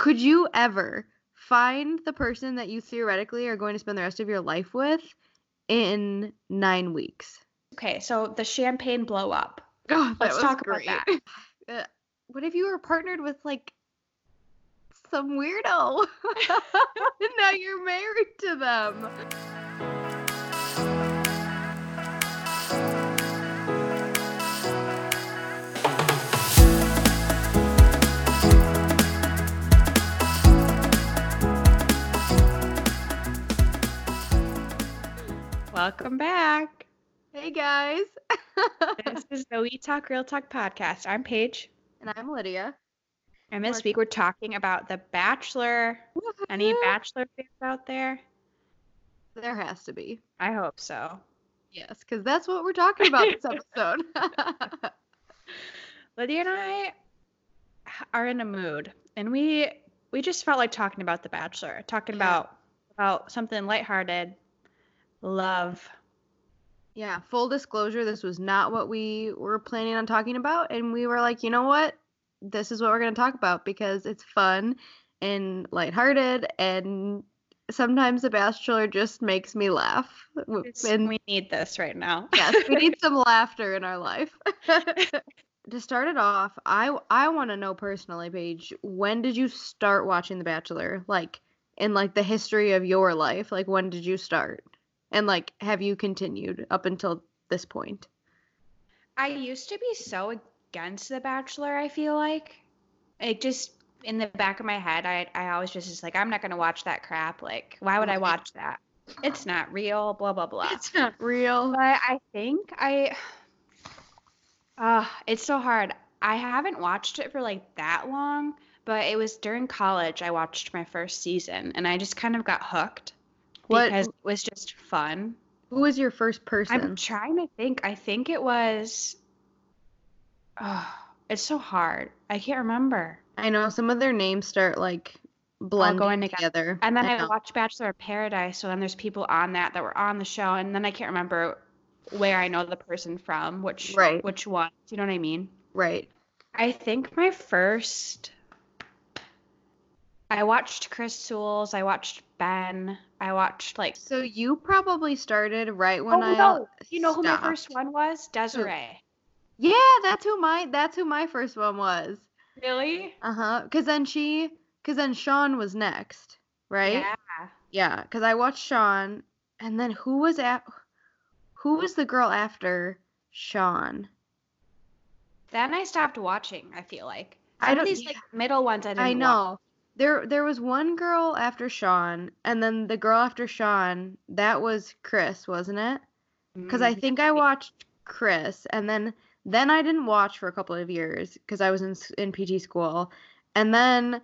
Could you ever find the person that you theoretically are going to spend the rest of your life with in nine weeks? Okay, so the champagne blow up. Oh, that Let's talk great. about that. Uh, what if you were partnered with like some weirdo? and now you're married to them. Welcome back. Hey guys. This is the We Talk Real Talk podcast. I'm Paige, and I'm Lydia. and this week we're talking about The Bachelor. Any Bachelor fans out there? There has to be. I hope so. Yes, because that's what we're talking about this episode. Lydia and I are in a mood, and we we just felt like talking about The Bachelor, talking Yeah. about about something lighthearted, love. yeah, full disclosure, this was not what we were planning on talking about. And we were like, you know what? This is what we're going to talk about because it's fun and lighthearted. And sometimes The Bachelor just makes me laugh. It's- And we need this right now. yes, we need some laughter in our life. to start it off, I I want to know personally, Paige, when did you start watching The Bachelor? Like in like the history of your life, like when did you start? And like have you continued up until this point? I used to be so against The Bachelor, I feel like. It just in the back of my head, I I always just is like, I'm not gonna watch that crap. Like, why would I watch that? It's not real, blah blah blah. It's not real. But I think I uh it's so hard. I haven't watched it for like that long, but it was during college I watched my first season and I just kind of got hooked What because it was just fun. who was your first person? I'm trying to think. I think it was. Oh, it's so hard. I can't remember. I know some of their names start like All blending going together. And then I, know. watched Bachelor of Paradise. So then there's people on that that were on the show, and then I can't remember where I know the person from, which Right. which one. Do you know what I mean? right. I think my first. I watched Chris Soules's. I watched Ben. I watched like. So you probably started right when oh I no! You know who my first one was? Desiree. Yeah, that's who my that's who my first one was. Really? Uh huh. Cause then she, cause then Sean was next, right? Yeah. Yeah. Cause I watched Sean, and then who was at, who was the girl after Sean? Then I stopped watching. I feel like I some of don't- these like middle ones I didn't. I watch. There there was one girl after Sean, and then the girl after Sean, that was Chris, wasn't it? Because I Mm, think I watched Chris, and then then I didn't watch for a couple of years because I was in in PT school, and then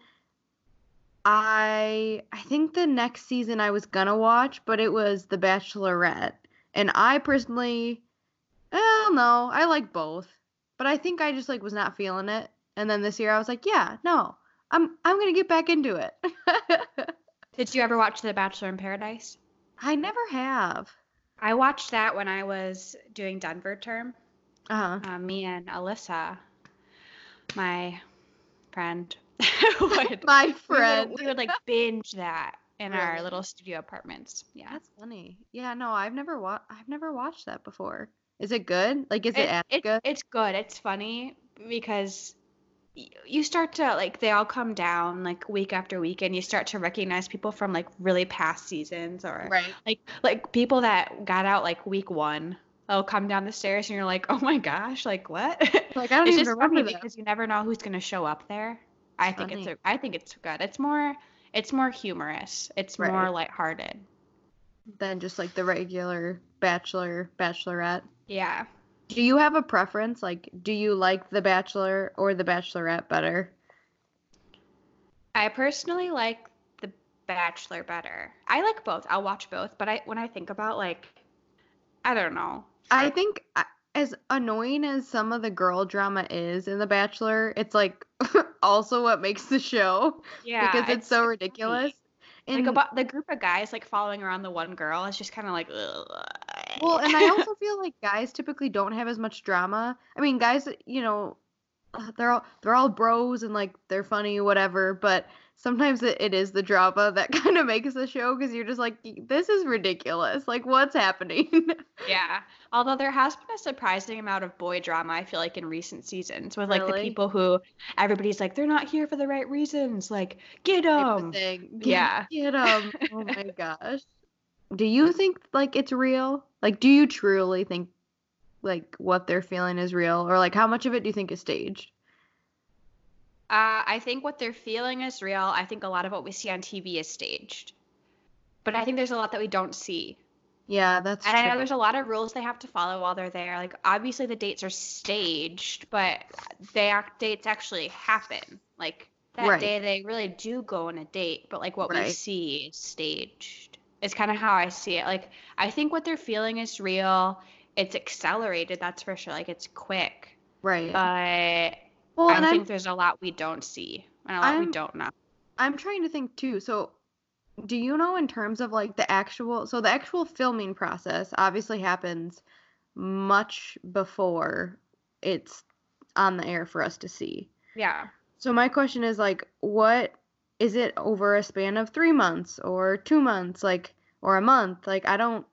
I I think the next season I was gonna watch, but it was The Bachelorette, and I personally, well, no, I like both, but I think I just like was not feeling it, and then this year I was like, yeah, no, I'm I'm gonna get back into it. Did you ever watch The Bachelor in Paradise? I never have. I watched that when I was doing Denver term. Uh huh. Uh, me and Alyssa, my friend, would, My we would- friend. we would like binge that in our little studio apartments. Yeah. That's funny. Yeah, no, I've never wa- I've never watched that before. Is it good? Like, is it, as it's, good? it's good. It's funny because you start to like they all come down like week after week and you start to recognize people from like really past seasons or Right. like like people that got out like week one they'll come down the stairs and you're like oh my gosh like what Like, I don't it's even remember because you never know who's going to show up there i think it's Funny. a, i think it's good it's more it's more humorous it's Right. more lighthearted Than just like the regular Bachelor, Bachelorette. yeah Do you have a preference? Like, do you like The Bachelor or The Bachelorette better? i personally like the bachelor better i like both i'll watch both but i when i think about like i don't know I think uh, as annoying as some of the girl drama is in The Bachelor, it's like also what makes the show yeah because it's, so funny. ridiculous. like And about the group of guys like following around the one girl it's just kind of like ugh. Well, and I also feel like guys typically don't have as much drama. I mean, guys, you know, uh, they're all they're all bros and like they're funny, whatever. But sometimes it, it is the drama that kind of makes the show because you're just like, this is ridiculous. Like, what's happening? Yeah. Although there has been a surprising amount of boy drama, I feel like in recent seasons with like the people who everybody's like they're not here for the right reasons. Like get them. yeah. Get 'em. Oh my gosh. Do you think like it's real? Like, do you truly think like what they're feeling is real, or like how much of it do you think is staged? Uh, I think what they're feeling is real. I think a lot of what we see on TV is staged. But I think there's a lot that we don't see. Yeah, that's And I know there's a lot of rules they have to follow while they're there. Like obviously the dates are staged, but they act dates actually happen. Like that Right. day they really do go on a date, but like what we see is staged. It's kind of how I see it. Like I think what they're feeling is real. It's accelerated, that's for sure. Like it's quick. Right. But well, I think I'm there's a lot we don't see and a lot we I'm- don't know. I'm trying to think too. So, do you know in terms of like the actual so the actual filming process obviously happens much before it's on the air for us to see. Yeah. So my question is like what is it over a span of 3 months or 2 months like or a month? Like I don't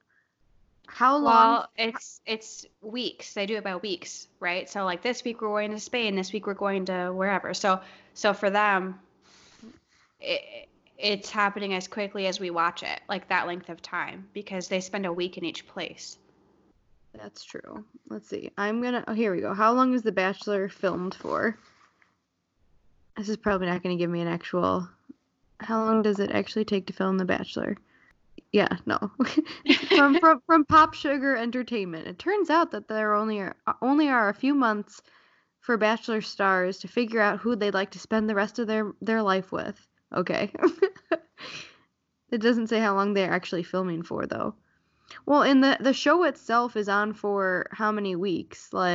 how long Well, it's it's weeks. They do it by weeks, right? So like this week we're going to Spain, this week we're going to wherever. So so for them, it, it's happening as quickly as we watch it, like that length of time, because they spend a week in each place. That's true. Let's see. I'm gonna. Oh, here we go. How long is The Bachelor filmed for? This is probably not gonna give me an actual. How long does it actually take to film The Bachelor? Yeah, no. from, from from Pop Sugar Entertainment. It turns out that there only are only are a few months for Bachelor stars to figure out who they'd like to spend the rest of their their life with. Okay. it doesn't say how long they're actually filming for though. Well, and the the show itself is on for how many weeks? Like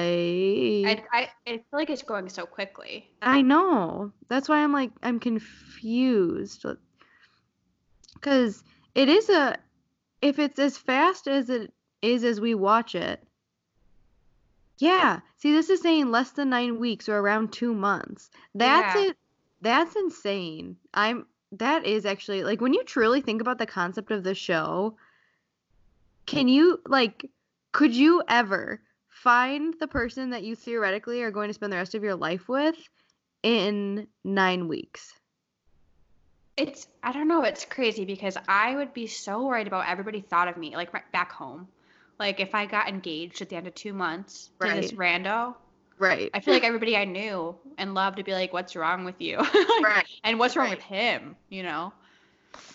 I, I I feel like it's going so quickly. I know. That's why I'm like I'm confused. Cuz it is a if it's as fast as it is as we watch it. Yeah. See, this is saying less than 9 weeks or around 2 months. That's Yeah. it. That's insane. I'm that is actually like when you truly think about the concept of the show, can you like could you ever find the person that you theoretically are going to spend the rest of your life with in 9 weeks? It's I don't know, it's crazy because I would be so worried about everybody thought of me, like right back home. Like if I got engaged at the end of two months to this rando, Right. I feel like everybody I knew and loved to be like, "What's wrong with you?" Right. and what's wrong Right. with him? You know?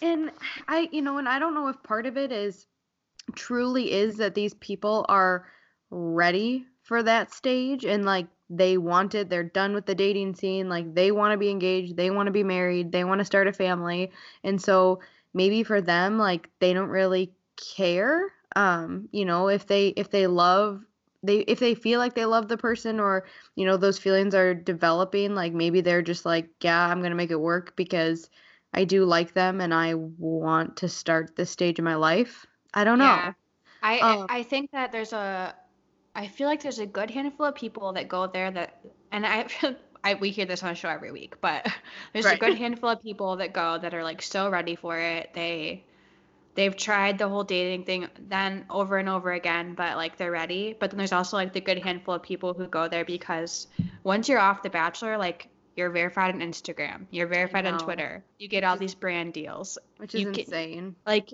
And I, you know, and I don't know if part of it is truly is that these people are ready for that stage and like they want it, they're done with the dating scene, like they want to be engaged, they want to be married, they want to start a family. And so maybe for them like they don't really care um, you know, if they if they love they if they feel like they love the person or you know those feelings are developing like maybe they're just like yeah i'm gonna make it work because i do like them and i want to start this stage of my life i don't know Yeah. I Um, I think that there's a I feel like there's a good handful of people that go there that and I I we hear this on the show every week, but there's a good handful of people that go that are like so ready for it. They they've tried the whole dating thing then over and over again, but like they're ready. But then there's also like the good handful of people who go there because once you're off The Bachelor, like you're verified on Instagram, you're verified on. Twitter, you get all these brand deals. which is you insane Like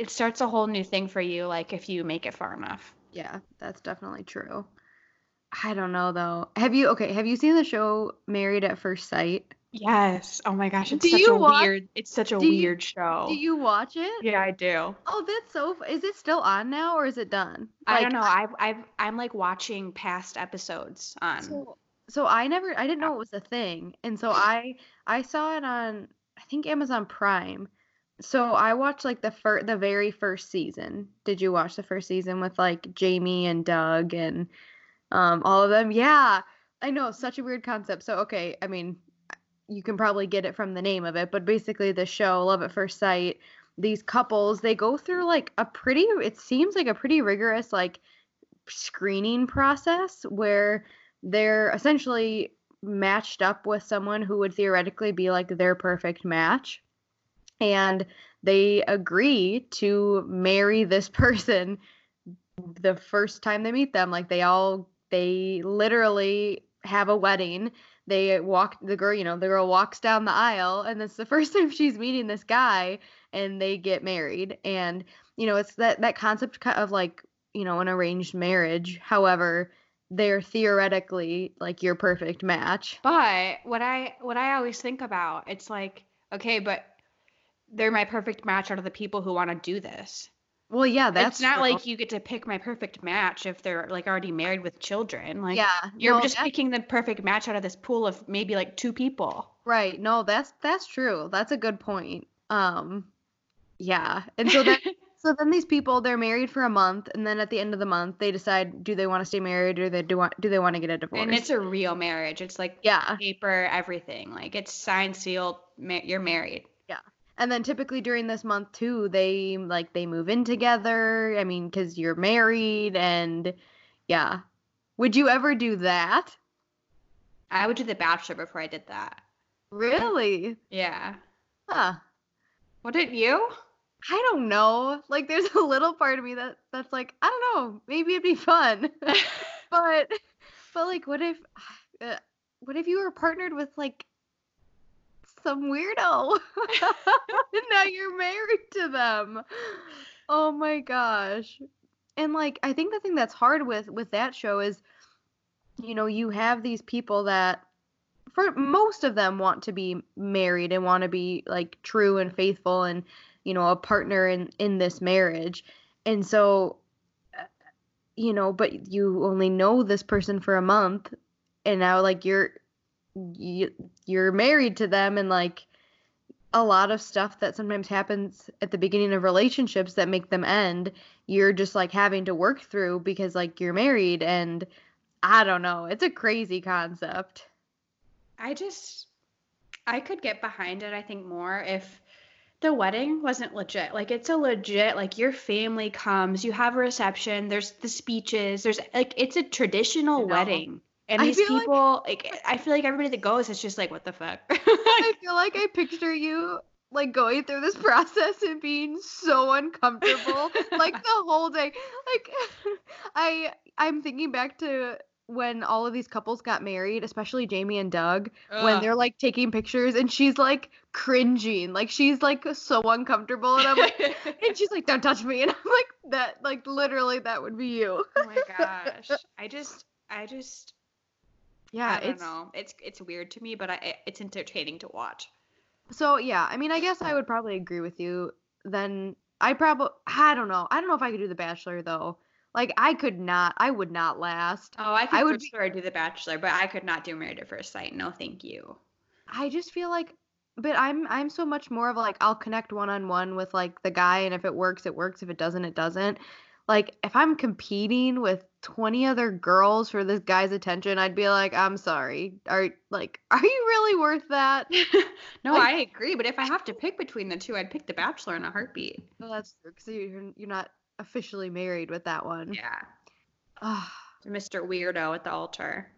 it- starts a whole new thing for you, like if you make it far enough. yeah that's definitely true i don't know though have you okay have you seen the show married at first sight Yes. Oh my gosh, it's Do such you a watch- weird. It's such a do you- weird show. do you watch it Yeah, I do. oh that's so is it still on now or is it done I don't know. I've, I've, I'm like watching past episodes on. So, so I never, I didn't know it was a thing, and so I, I saw it on, I think Amazon Prime. So I watched like the fir- the very first season. Did you watch the first season with like Jamie and Doug and um all of them? Yeah, I know, such a weird concept. So okay, I mean, you can probably get it from the name of it, but basically the show Love at First Sight, these couples, they go through like a pretty, it seems like a pretty rigorous like screening process where they're essentially matched up with someone who would theoretically be like their perfect match. And they agree to marry this person the first time they meet them. Like they all, they literally have a wedding. They walk, the girl, you know, the girl walks down the aisle, and it's the first time she's meeting this guy, and they get married. And, you know, it's that, that concept of like, you know, an arranged marriage. However, they're theoretically like your perfect match. But what I what I always think about, it's like, okay, but they're my perfect match out of the people who want to do this. Well, yeah, that's it's not true. like you get to pick my perfect match if they're like already married with children. Like yeah, you're no, just that- picking the perfect match out of this pool of maybe like two people. right. No, that's that's true. That's a good point. Um, yeah, and so then so then these people they're married for a month, and then at the end of the month they decide do they want to stay married or they do want do they want to get a divorce? and it's a real marriage. It's like yeah, paper, everything. Like it's signed, sealed. Ma- you're married. And then typically during this month too they like they move in together. I mean, because you're married, and yeah. Would you ever do that? I would do The Bachelor before I did that. Really? Yeah. Huh. Wouldn't you? I don't know. Like there's a little part of me that that's like, I don't know, maybe it'd be fun. but but like what if uh, what if you were partnered with like some weirdo? and now you're married to them. Oh my gosh. And like I think the thing that's hard with with that show is you know, you have these people that for most of them want to be married and want to be like true and faithful and you know a partner in in this marriage and so uh, you know but you only know this person for a month and now like you're you, you're married to them and like a lot of stuff that sometimes happens at the beginning of relationships that make them end you're just like having to work through because like you're married and i don't know it's a crazy concept I just I could get behind it I think more if the wedding wasn't legit. Like it's a legit like your family comes, you have a reception, there's the speeches, there's like it's a traditional know. wedding. And I these feel like- people like I feel like everybody that goes it's just like what the fuck. I feel like I picture you like going through this process and being so uncomfortable like the whole day. Like I I'm thinking back to when all of these couples got married, especially Jamie and Doug, when they're like taking pictures and she's like cringing. Like she's like so uncomfortable and I'm like and she's like don't touch me and I'm like that like literally that would be you. oh my gosh. I just I just Yeah, I don't it's know. It's it's weird to me, but I it's entertaining to watch. So yeah, I mean, I guess I would probably agree with you. Then I probably I don't know. I don't know if I could do The Bachelor though. Like I could not. I would not last. Oh, I could I would be- sure do The Bachelor, but I could not do Married at First Sight. No, thank you. I just feel like but I'm I'm so much more of like I'll connect one on one with like the guy and if it works it works if it doesn't it doesn't. Like if I'm competing with 20 other girls for this guy's attention, I'd be like, "I'm sorry. Are like are you really worth that?" no, Like- I agree, but if I have to pick between the two, I'd pick The Bachelor in a heartbeat. Well, that's true cuz you're you're not officially married with that one. Yeah. Mr. Weirdo at the altar.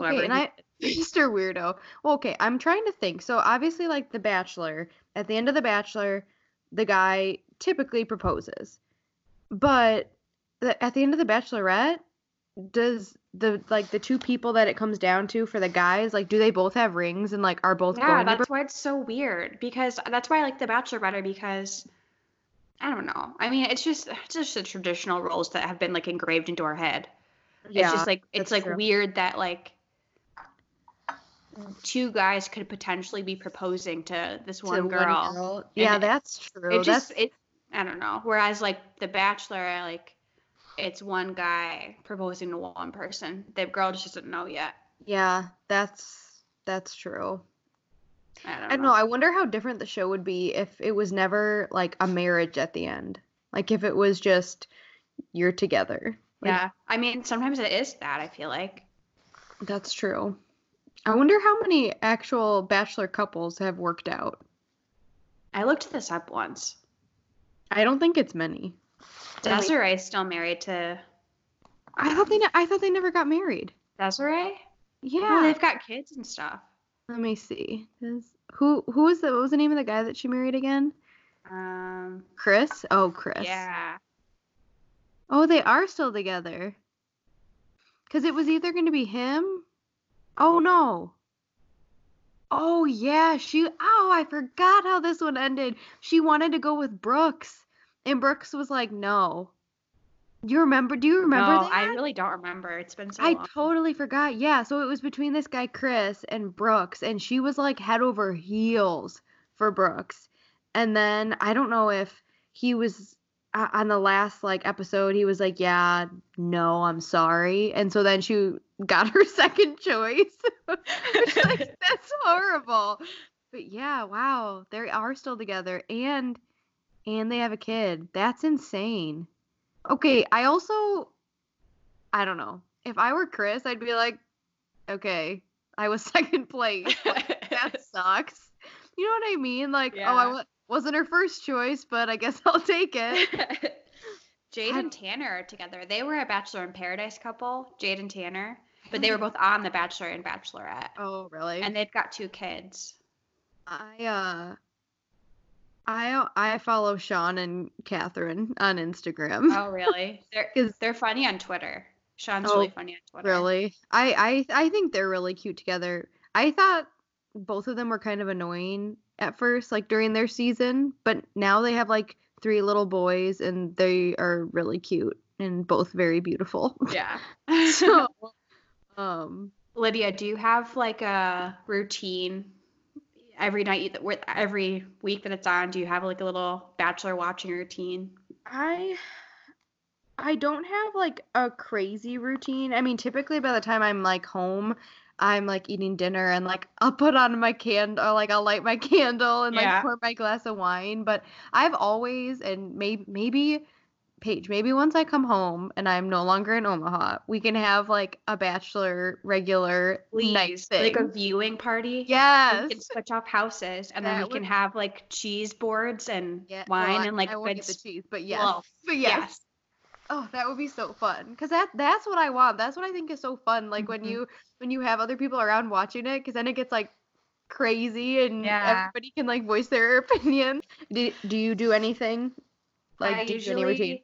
Okay, and I Mr. Weirdo. Well, okay, I'm trying to think. So obviously, like The Bachelor, at the end of The Bachelor, the guy typically proposes, but the, at the end of The Bachelorette, does the like the two people that it comes down to for the guys like do they both have rings and like are both yeah, going to that's why it's so weird because that's why I like The Bachelor better because I don't know. I mean, it's just it's just the traditional roles that have been like engraved into our head. yeah, it's just like it's like true. weird that like two guys could potentially be proposing to this to one girl. Yeah, it- that's true. It just that's it I don't know. Whereas like The Bachelor, like it's one guy proposing to one person. The girl just doesn't know yet. yeah, that's that's true. I don't, I don't know. I wonder how different the show would be if it was never like a marriage at the end. Like if it was just you're together. Like, yeah. I mean, sometimes it is that, I feel like. That's true. I wonder how many actual bachelor couples have worked out. I looked this up once. I don't think it's many. Desiree's still married to I thought they ne- I thought they never got married. Desiree? Yeah. Oh, they've got kids and stuff. Let me see. Who who was the what was the name of the guy that she married again? Um, Chris? Oh, Chris. yeah. Oh, they are still together. Cuz it was either going to be him. Oh no. Oh yeah, she Oh, I forgot how this one ended. She wanted to go with Brooks, and Brooks was like, "No." You remember? Do you remember no, that? I really don't remember. It's been so I long. totally forgot. Yeah, so it was between this guy Chris and Brooks, and she was like head over heels for Brooks. And then I don't know if he was uh, on the last like episode. He was like, "Yeah, no, I'm sorry." And so then she got her second choice, like that's horrible. But yeah, wow, they are still together, and and they have a kid. That's insane. Okay, I also I don't know. If I were Chris, I'd be like, okay, I was second place. Like, that sucks. You know what I mean? Like, oh, I wasn't her first choice, but I guess I'll take it. Jade and Tanner are together. They were a Bachelor in Paradise couple, Jade and Tanner, but they were both on The Bachelor and Bachelorette. Oh, really? And they've got two kids. I uh I I follow Sean and Catherine on Instagram. Oh, really? They're 'Cause- they're funny on Twitter. Sean's Oh, really funny on Twitter. Really? I, I I think they're really cute together. I thought both of them were kind of annoying at first, like during their season, but now they have like three little boys and they are really cute and both very beautiful. Yeah. so um Lydia, do you have like a routine every night with every week that it's on? Do you have like a little bachelor watching routine? I I don't have like a crazy routine. I mean, typically by the time I'm like home, I'm like eating dinner and like I'll put on my candle or like I'll light my candle and like Yeah. pour my glass of wine. But I've always and maybe maybe Paige, maybe once I come home and I'm no longer in Omaha, we can have like a bachelor regular night Please, thing. like a viewing party. yes. We can switch off houses and then That we can have like cheese boards and Yeah, well, wine I- and like I won't good the cheese, but yes. well, but yes. yes. Oh, that would be so fun. Cause that that's what I want. That's what I think is so fun. Like when Mhm. you when you have other people around watching it, cause then it gets like crazy and Yeah. everybody can like voice their opinion. Do do you do anything? Like I do you do any routine?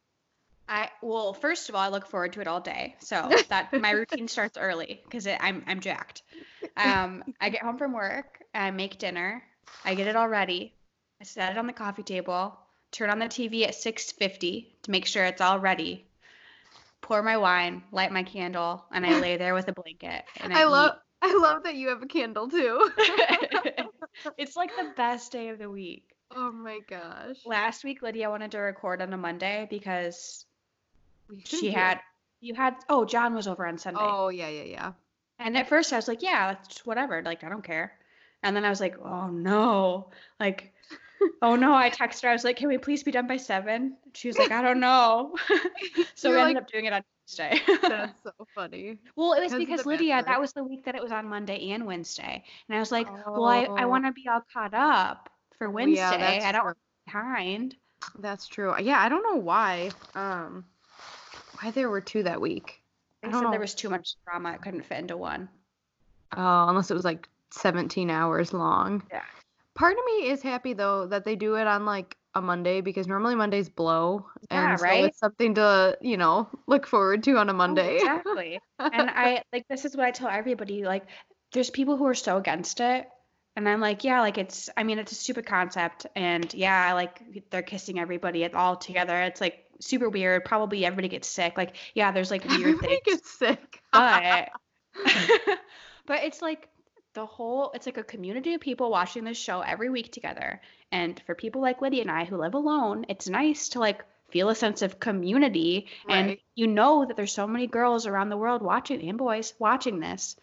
I well, first of all, I look forward to it all day. So that my routine starts early because I'm I'm jacked. Um, I get home from work, I make dinner, I get it all ready, I set it on the coffee table, turn on the TV at 6:50 to make sure it's all ready. Pour my wine, light my candle, and I lay there with a blanket. And I, I love I love that you have a candle too. it's like the best day of the week. oh my gosh. Last week, Lydia wanted to record on a Monday because she had you had oh John was over on Sunday. Oh yeah, yeah, yeah. And at first I was like, yeah, that's whatever. Like I don't care. And then I was like, oh no. Like oh no, I texted her. I was like, can we please be done by 7? She was like, I don't know. so we You're ended like- up doing it on Tuesday. That's so funny. well, it was because Lydia, that was the week that it was on Monday and Wednesday. And I was like, well, I, I Oh. want to be all caught up for Oh, Wednesday. yeah, I don't true. want to be behind. That's true. Yeah, I don't know why. Um why there were two that week. They I said don't know. there was too much drama. It couldn't fit into one. Oh, unless it was like 17 hours long. Yeah. Part of me is happy though that they do it on like a Monday because normally Mondays blow. Yeah, and so right? it's something to, you know, look forward to on a Oh, Monday. exactly. and I like this is what I tell everybody. Like, there's people who are so against it, and I'm like, yeah, like it's. I mean, it's a stupid concept, and yeah, like they're kissing everybody all together. It's like super weird. Probably everybody gets sick. Like, yeah, there's like weird Everybody things, gets sick. but but it's like the whole. It's like a community of people watching this show every week together, and for people like Lydia and I who live alone, it's nice to like feel a sense of community and you know that there's so many girls around the world watching and boys watching this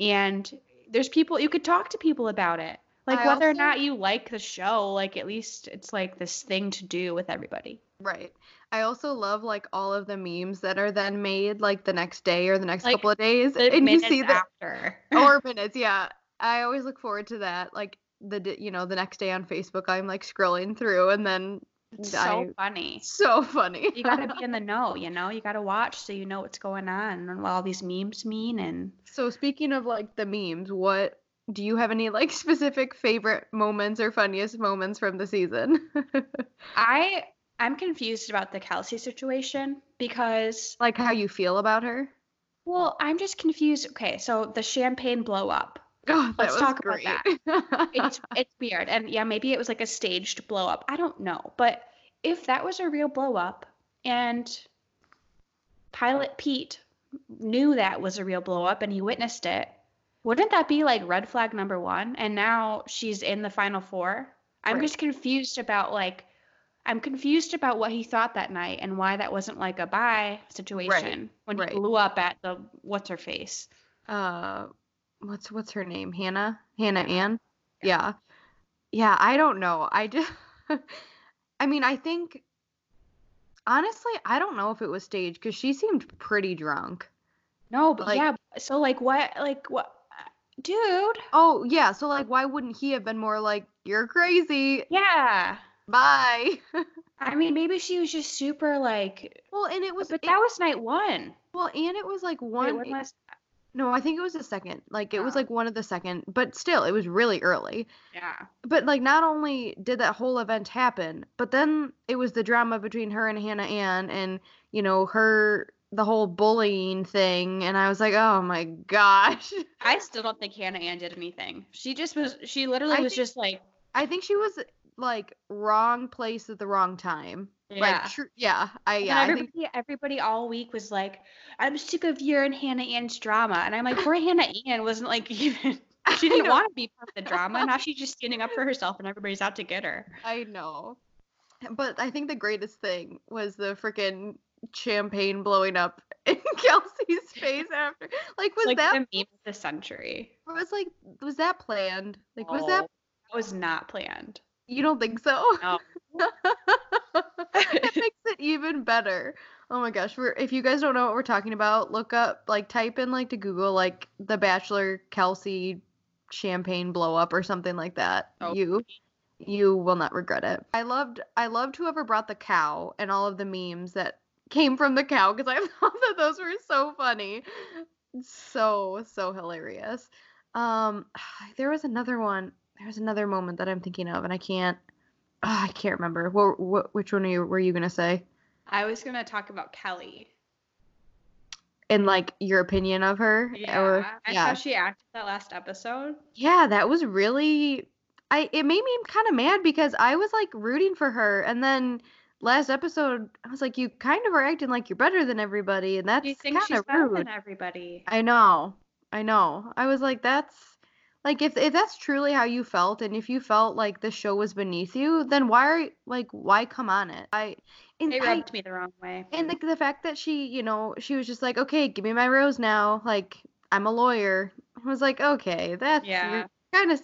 and there's people you could talk to people about it like I whether or not you like the show like at least it's like this thing to do with everybody Right. I also love like all of the memes that are then made like the next day or the next Like, couple of days. and you see that after or minutes, yeah. I always look forward to that. Like the you know, the next day on Facebook I'm like scrolling through and then It's so I- funny. so funny. You gotta be in the know, you know. You gotta watch so you know what's going on and what all these memes mean. And so speaking of like the memes, what do you have any like specific favorite moments or funniest moments from the season? I I'm confused about the Kelsey situation because like how you feel about her? well, I'm just confused. Okay, so the champagne blow up. Oh, Let's talk about great. that. It's it's weird. And yeah, maybe it was like a staged blow up. I don't know. But if that was a real blow up and Pilot Pete knew that was a real blow up and he witnessed it, wouldn't that be like red flag number 1 and now she's in the final 4? I'm Right. just confused about like I'm confused about what he thought that night and why that wasn't like a bye situation when right. he blew up at the what's her face. uh what's what's her name? Hannah? Hannah Ann? Yeah. Yeah, I don't know. I just I mean, I think honestly, I don't know if it was staged cuz she seemed pretty drunk. No, but Like- yeah. So like what? Like what? Dude. Oh, yeah, so like why wouldn't he have been more like you're crazy. Yeah. Bye. I mean, maybe she was just super like. well, and it was But it- that was night one. well, and it was like one when was? No, I think it was the second. Like it was Oh. like one of the second, but still it was really early. Yeah. But like not only did that whole event happen, but then it was the drama between her and Hannah Ann and, you know, her the whole bullying thing and I was like, "Oh my gosh." I still don't think Hannah Ann did anything. She just was. She literally I was think- just like. I think she was like wrong place at the wrong time. Yeah. Like tr- yeah, I And yeah, I think everybody, everybody all week was like, "I'm sick of your and Hannah Ann's drama," and I'm like, "Poor Hannah Ann wasn't like even. She didn't want to be part of the drama. Now she's just standing up for herself, and everybody's out to get her." I know. But I think the greatest thing was the freaking champagne blowing up in Kelsey's face after. Like was like that the meme of the century. It was like was that planned? Like was that Oh, that was not planned? You don't think so? No. it makes it even better. Oh my gosh, we're, if you guys don't know what we're talking about, look up like type in like to Google like the Bachelor Kelsey champagne blow up or something like that. Oh. You you will not regret it. I loved I loved whoever brought the cow and all of the memes that came from the cow because I thought that those were so funny. So so hilarious. Um there was another one. There was another moment that I'm thinking of and I can't ah, I can't remember. What, what which one are you, were you going to say? I was gonna talk about Kelley. In like your opinion of her Yeah, or and yeah. how she acted that last episode. Yeah, that was really I it made me kind of mad because I was like rooting for her and then last episode I was like you kind of are acting like you're better than everybody and that's Do you think kind she's of better rude. than everybody? I know. I know. I was like that's like if if that's truly how you felt and if you felt like the show was beneath you, then why are like why come on it? I and It I, rubbed me the wrong way. and the, the fact that she, you know, she was just like, "Okay, give me my rose now." Like, I'm a lawyer. I was like, "Okay, that's Yeah. kind of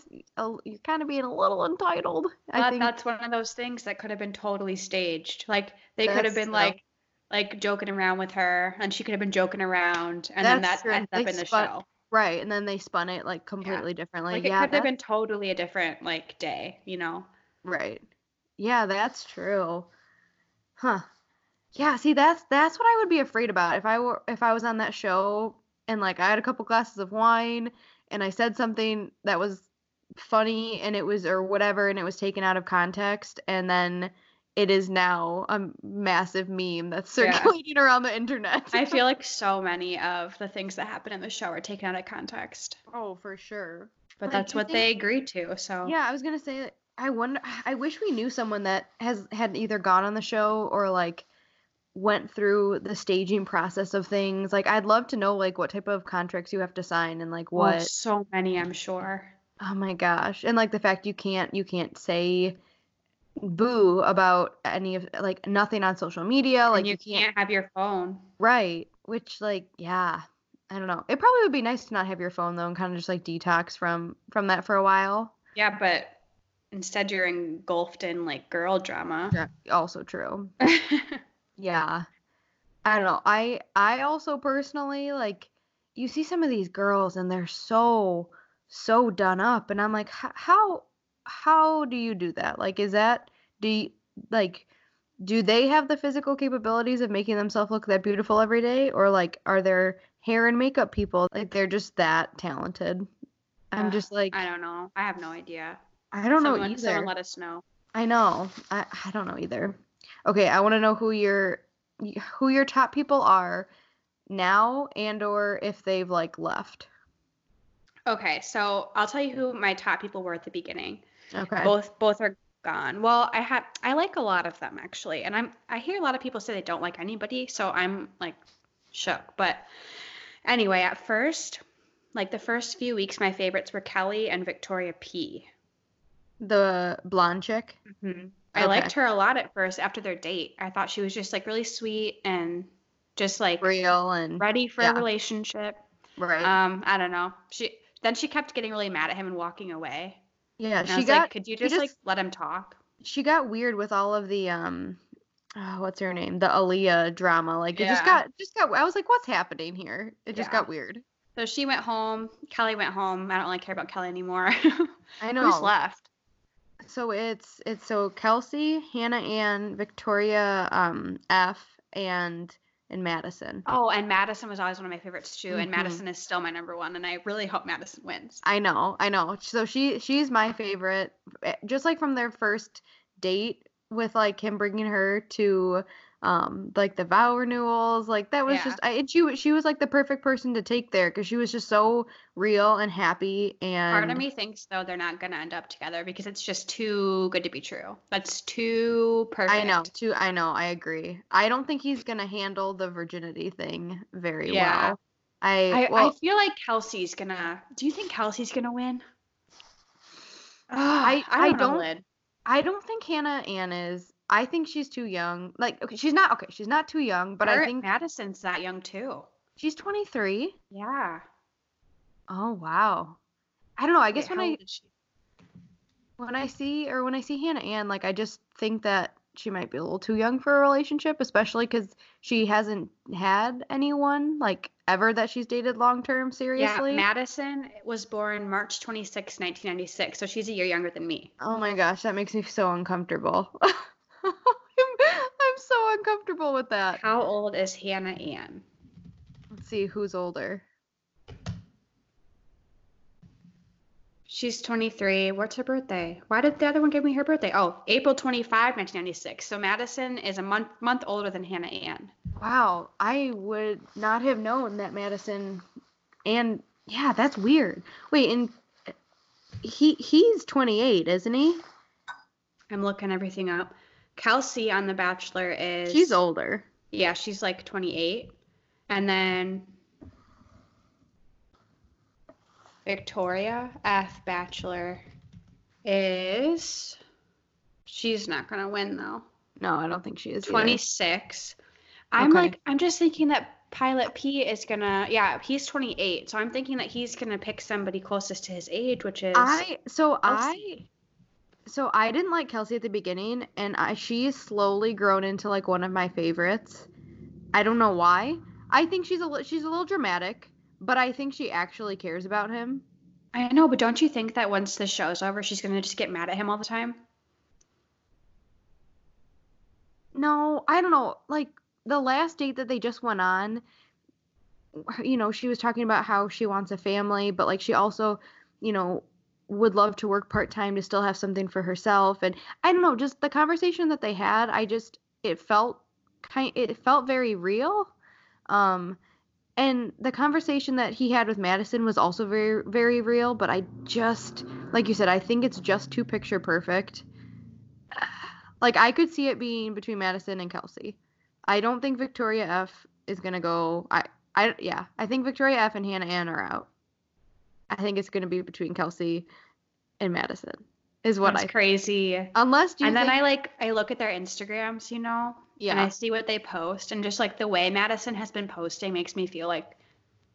you're kind of being a little entitled." I But think that's one of those things that could have been totally staged. Like they could have been true. like like joking around with her and she could have been joking around and then That's that true. ends up They in the spun- show. Right, and then they spun it like completely differently. Like it yeah, could have been totally a different like day, you know. right. Yeah, that's true. Huh. Yeah, see that's that's what I would be afraid about if I were if I was on that show and like I had a couple glasses of wine and I said something that was funny and it was or whatever and it was taken out of context and then it is now a massive meme that's Yeah. circulating around the internet. I feel like so many of the things that happen in the show are taken out of context. oh, for sure. But Like, that's what think- they agreed to. So Yeah, I was gonna say I wonder. I wish we knew someone that has had either gone on the show or like went through the staging process of things. Like, I'd love to know like what type of contracts you have to sign and like Oh, what. so many, I'm sure. Oh my gosh, and like the fact you can't you can't say boo about any of like nothing on social media. Like and you can't have your phone. right, which like yeah. I don't know. It probably would be nice to not have your phone though, and kind of just like detox from from that for a while. Yeah, but instead you're engulfed in like girl drama. Yeah, also true. Yeah. I don't know. I I also personally like you see some of these girls and they're so so done up and I'm like how how do you do that? Like is that do you like do they have the physical capabilities of making themselves look that beautiful every day or like are there hair and makeup people like they're just that talented i'm Uh, just like I don't know. I have no idea. i don't know someone, either Someone let us know. i know I, I don't know either okay i want to know who your who your top people are now and or if they've like left Okay, so I'll tell you who my top people were at the beginning. Okay Both both are gone. Well, I had I like a lot of them actually, and I'm I hear a lot of people say they don't like anybody, so I'm like shook. But anyway, at first, like the first few weeks, my favorites were Kelley and Victoria P. the blonde chick Mm-hmm. I Okay. liked her a lot at first after their date. I thought she was just like really sweet and just like real and ready for yeah. a relationship. right Um, I don't know. She then she kept getting really mad at him and walking away. Yeah And she got like, could you she just, like let him talk? she got weird with all of the um oh, what's her name the Alayah drama like it just got just got I was like what's happening here it just Yeah. got weird So she went home. Kelley went home. I don't really care about Kelley anymore. I know Who's left? so it's it's so Kelsey Hannah Ann Victoria um F and and Madison Oh, and Madison was always one of my favorites too. And Madison is still my number one. And I really hope Madison wins. I know I know so she she's my favorite eh, just like from their first date with like him bringing her to um like the vow renewals like that was Yeah. just I and she was she was like the perfect person to take there because she was just so real and happy and Part of me thinks though they're not gonna end up together because it's just too good to be true. That's too perfect. I know too I know I agree I don't think he's gonna handle the virginity thing very Yeah. well I, I, well I feel like Kelsey's gonna. Do you think Kelsey's gonna win? I- I, I don't, know, don't-. I don't think Hannah Ann is I think she's too young like okay she's not okay she's not too young but I think Madison's that young too. she's 23 Yeah. Oh wow. I don't know. I guess Wait, when I when I see or when I see Hannah Ann, like I just think that she might be a little too young for a relationship, especially because she hasn't had anyone like ever that she's dated long term seriously. Yeah, Madison was born March 26, 1996, so she's a year younger than me. oh my gosh, that makes me so uncomfortable. Uncomfortable with that. How old is Hannah Ann? Let's see who's older. She's 23. What's her birthday? Why did the other one give me her birthday? Oh, April 25, 1996. So Madison is a month month older than Hannah Ann. Wow, I would not have known that Madison and yeah, that's weird. Wait, and he he's 28, isn't he? I'm looking everything up. Kelsey on The Bachelor is She's older. Yeah, she's like 28. And then Victoria F. Bachelor is. She's not going to win though. No, I don't think she is. either. 26. I'm Okay. like, I'm just thinking that Pilot P is going to. Yeah, he's 28. So I'm thinking that he's going to pick somebody closest to his age, which is. I so I Kelsey. So I didn't like Kelsey at the beginning, and I she's slowly grown into like one of my favorites. I don't know why. I think she's a she's a little dramatic, but I think she actually cares about him. I know, but don't you think that once the show's over, she's going to just get mad at him all the time? No, I don't know. Like the last date that they just went on, you know, she was talking about how she wants a family, but like she also, you know, would love to work part time to still have something for herself. And I don't know, just the conversation that they had, I just it felt kind it felt very real. Um and the conversation that he had with Madison was also very very real, but I just like you said, I think it's just too picture perfect. Like I could see it being between Madison and Kelsey. I don't think Victoria F is gonna go. I I yeah. I think Victoria F and Hannah Ann are out. I think it's gonna be between Kelsey and Madison. Is what That's I crazy. unless and then I like I look at their Instagrams, you know, and I see what they post, and just like the way Madison has been posting makes me feel like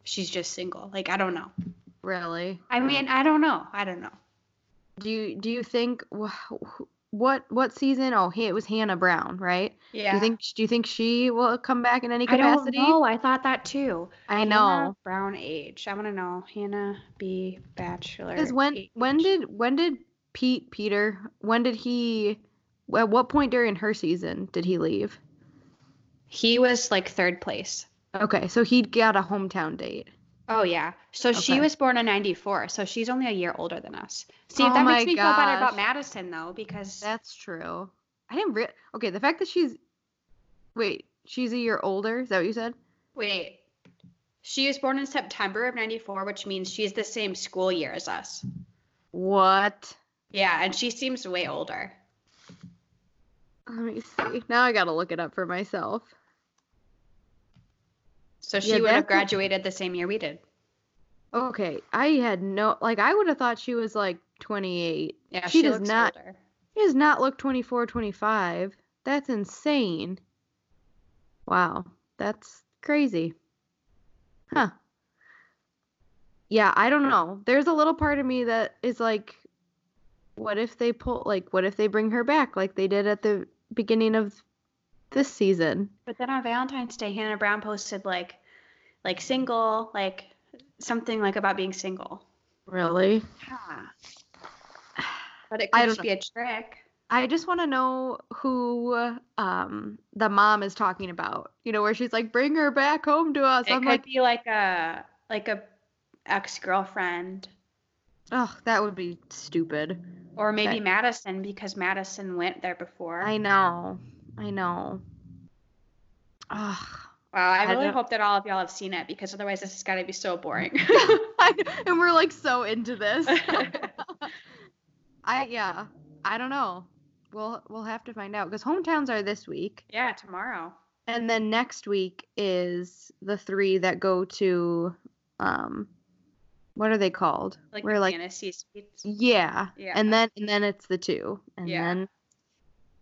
she's just single. Like I don't know. really. I mean, I don't know. I don't know. Do you do you think wh- what what season? Oh, it was Hannah Brown, right? Yeah. Do you think do you think she will come back in any capacity? I don't know. I thought that too. I Hannah know. Brown age. I want to know. Hannah B. Bachelor. Because when age. when did when did Pete Peter when did he At what point during her season did he leave? He was like third place. Okay, so he got a hometown date. Oh yeah. So she was born in 94, so she's only a year older than us. See, Oh that makes me feel better about. Madison though because That's true. I didn't re- Okay, the fact that she's Wait, she's a year older? Is that what you said? wait. She was born in September of 94, which means she's the same school year as us. What? Yeah, and she seems way older. Let me see. Now I got to look it up for myself. So she Yeah, would have graduated the same year we did. Okay, I had no like I would have thought she was like 28. Yeah, She she, does not- older. She does not look 24, 25. That's insane. Wow, that's crazy. Huh. Yeah, I don't know. There's a little part of me that is like, what if they pull, like, what if they bring her back like they did at the beginning of this season? But then on Valentine's Day, Hannah Brown posted like, like single, like something like about being single. Really? Yeah. But it I could don't just be a trick. I just want to know who um the mom is talking about. You know, where she's like, "Bring her back home to us." It I'm could like, be like a like a ex girlfriend, "Oh, that would be stupid." or maybe. Madison because Madison went there before. I know. I know. Ugh. Wow, I I really don't- hope that all of y'all have seen it because otherwise this is gonna be so boring. and we're like so into this. I yeah. I don't know. We'll we'll have to find out because hometowns are this week, yeah, tomorrow. and then next week is the three that go to, um, what are they called? Like We're the like fantasy suites. yeah, Yeah. and then and then it's the two, and Yeah. then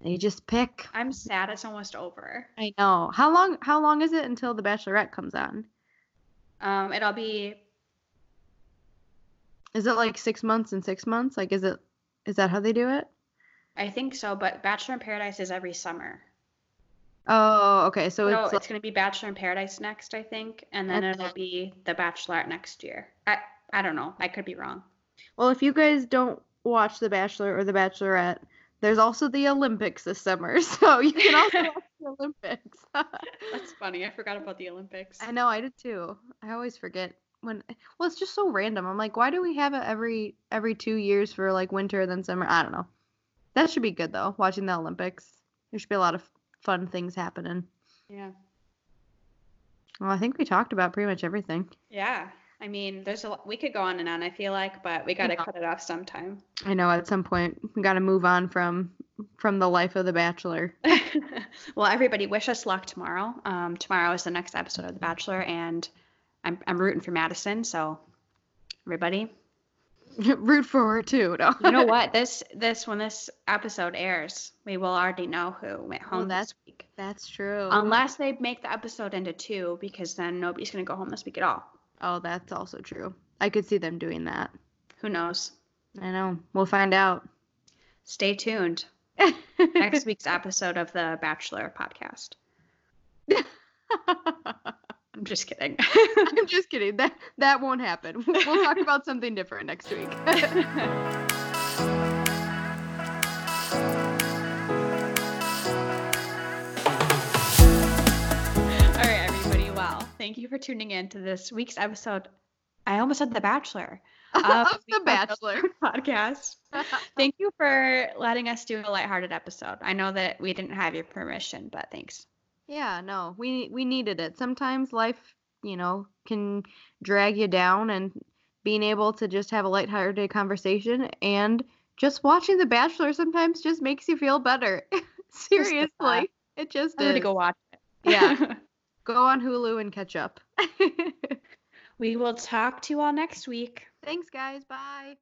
they just pick. I'm sad it's almost over. I know. How long? How long is it until the Bachelorette comes on? Um, it'll be Is it like six months and six months? Like, is it? Is that how they do it? I think so, but Bachelor in Paradise is every summer. Oh, okay. So So it's it's gonna be Bachelor in Paradise next, I think, and then it'll be The Bachelorette next year. I I don't know. I could be wrong. well, if you guys don't watch The Bachelor or The Bachelorette, there's also the Olympics this summer, so you can also watch the Olympics. That's funny. I forgot about the Olympics. I know, I did too. I always forget when. Well, it's just so random. I'm like, why do we have it every every two years for like winter then summer? I don't know. That should be good though. Watching the Olympics, there should be a lot of fun things happening. Yeah. Well, I think we talked about pretty much everything. Yeah. I mean, there's a lot, we could go on and on, I feel like, but we got to Yeah. cut it off sometime. I know at some point we got to move on from from the life of the Bachelor. well, everybody, wish us luck tomorrow. Um, tomorrow is the next episode of The Bachelor, and I'm, I'm rooting for Madison. So, everybody, Root for her too. No. you know what? This this when this episode airs, we will already know who went home that's- this week. That's true. Unless they make the episode into two, because then nobody's gonna go home this week at all. Oh, that's also true. I could see them doing that. Who knows? I know. We'll find out. Stay tuned. Next week's episode of the Bachelor podcast. I'm just kidding. I'm just kidding. That that won't happen. We'll talk about something different next week. thank you for tuning in to this week's episode. I almost said The Bachelor of of the Bachelor. podcast. Thank you for letting us do a lighthearted episode. I know that we didn't have your permission, but thanks. yeah, no, we we needed it. Sometimes life, you know, can drag you down, and being able to just have a lighthearted conversation and just watching The Bachelor sometimes just makes you feel better. Seriously, it just I'm is. gonna go watch it. Yeah. Go on Hulu and catch up. we will talk to you all next week. Thanks, guys. Bye.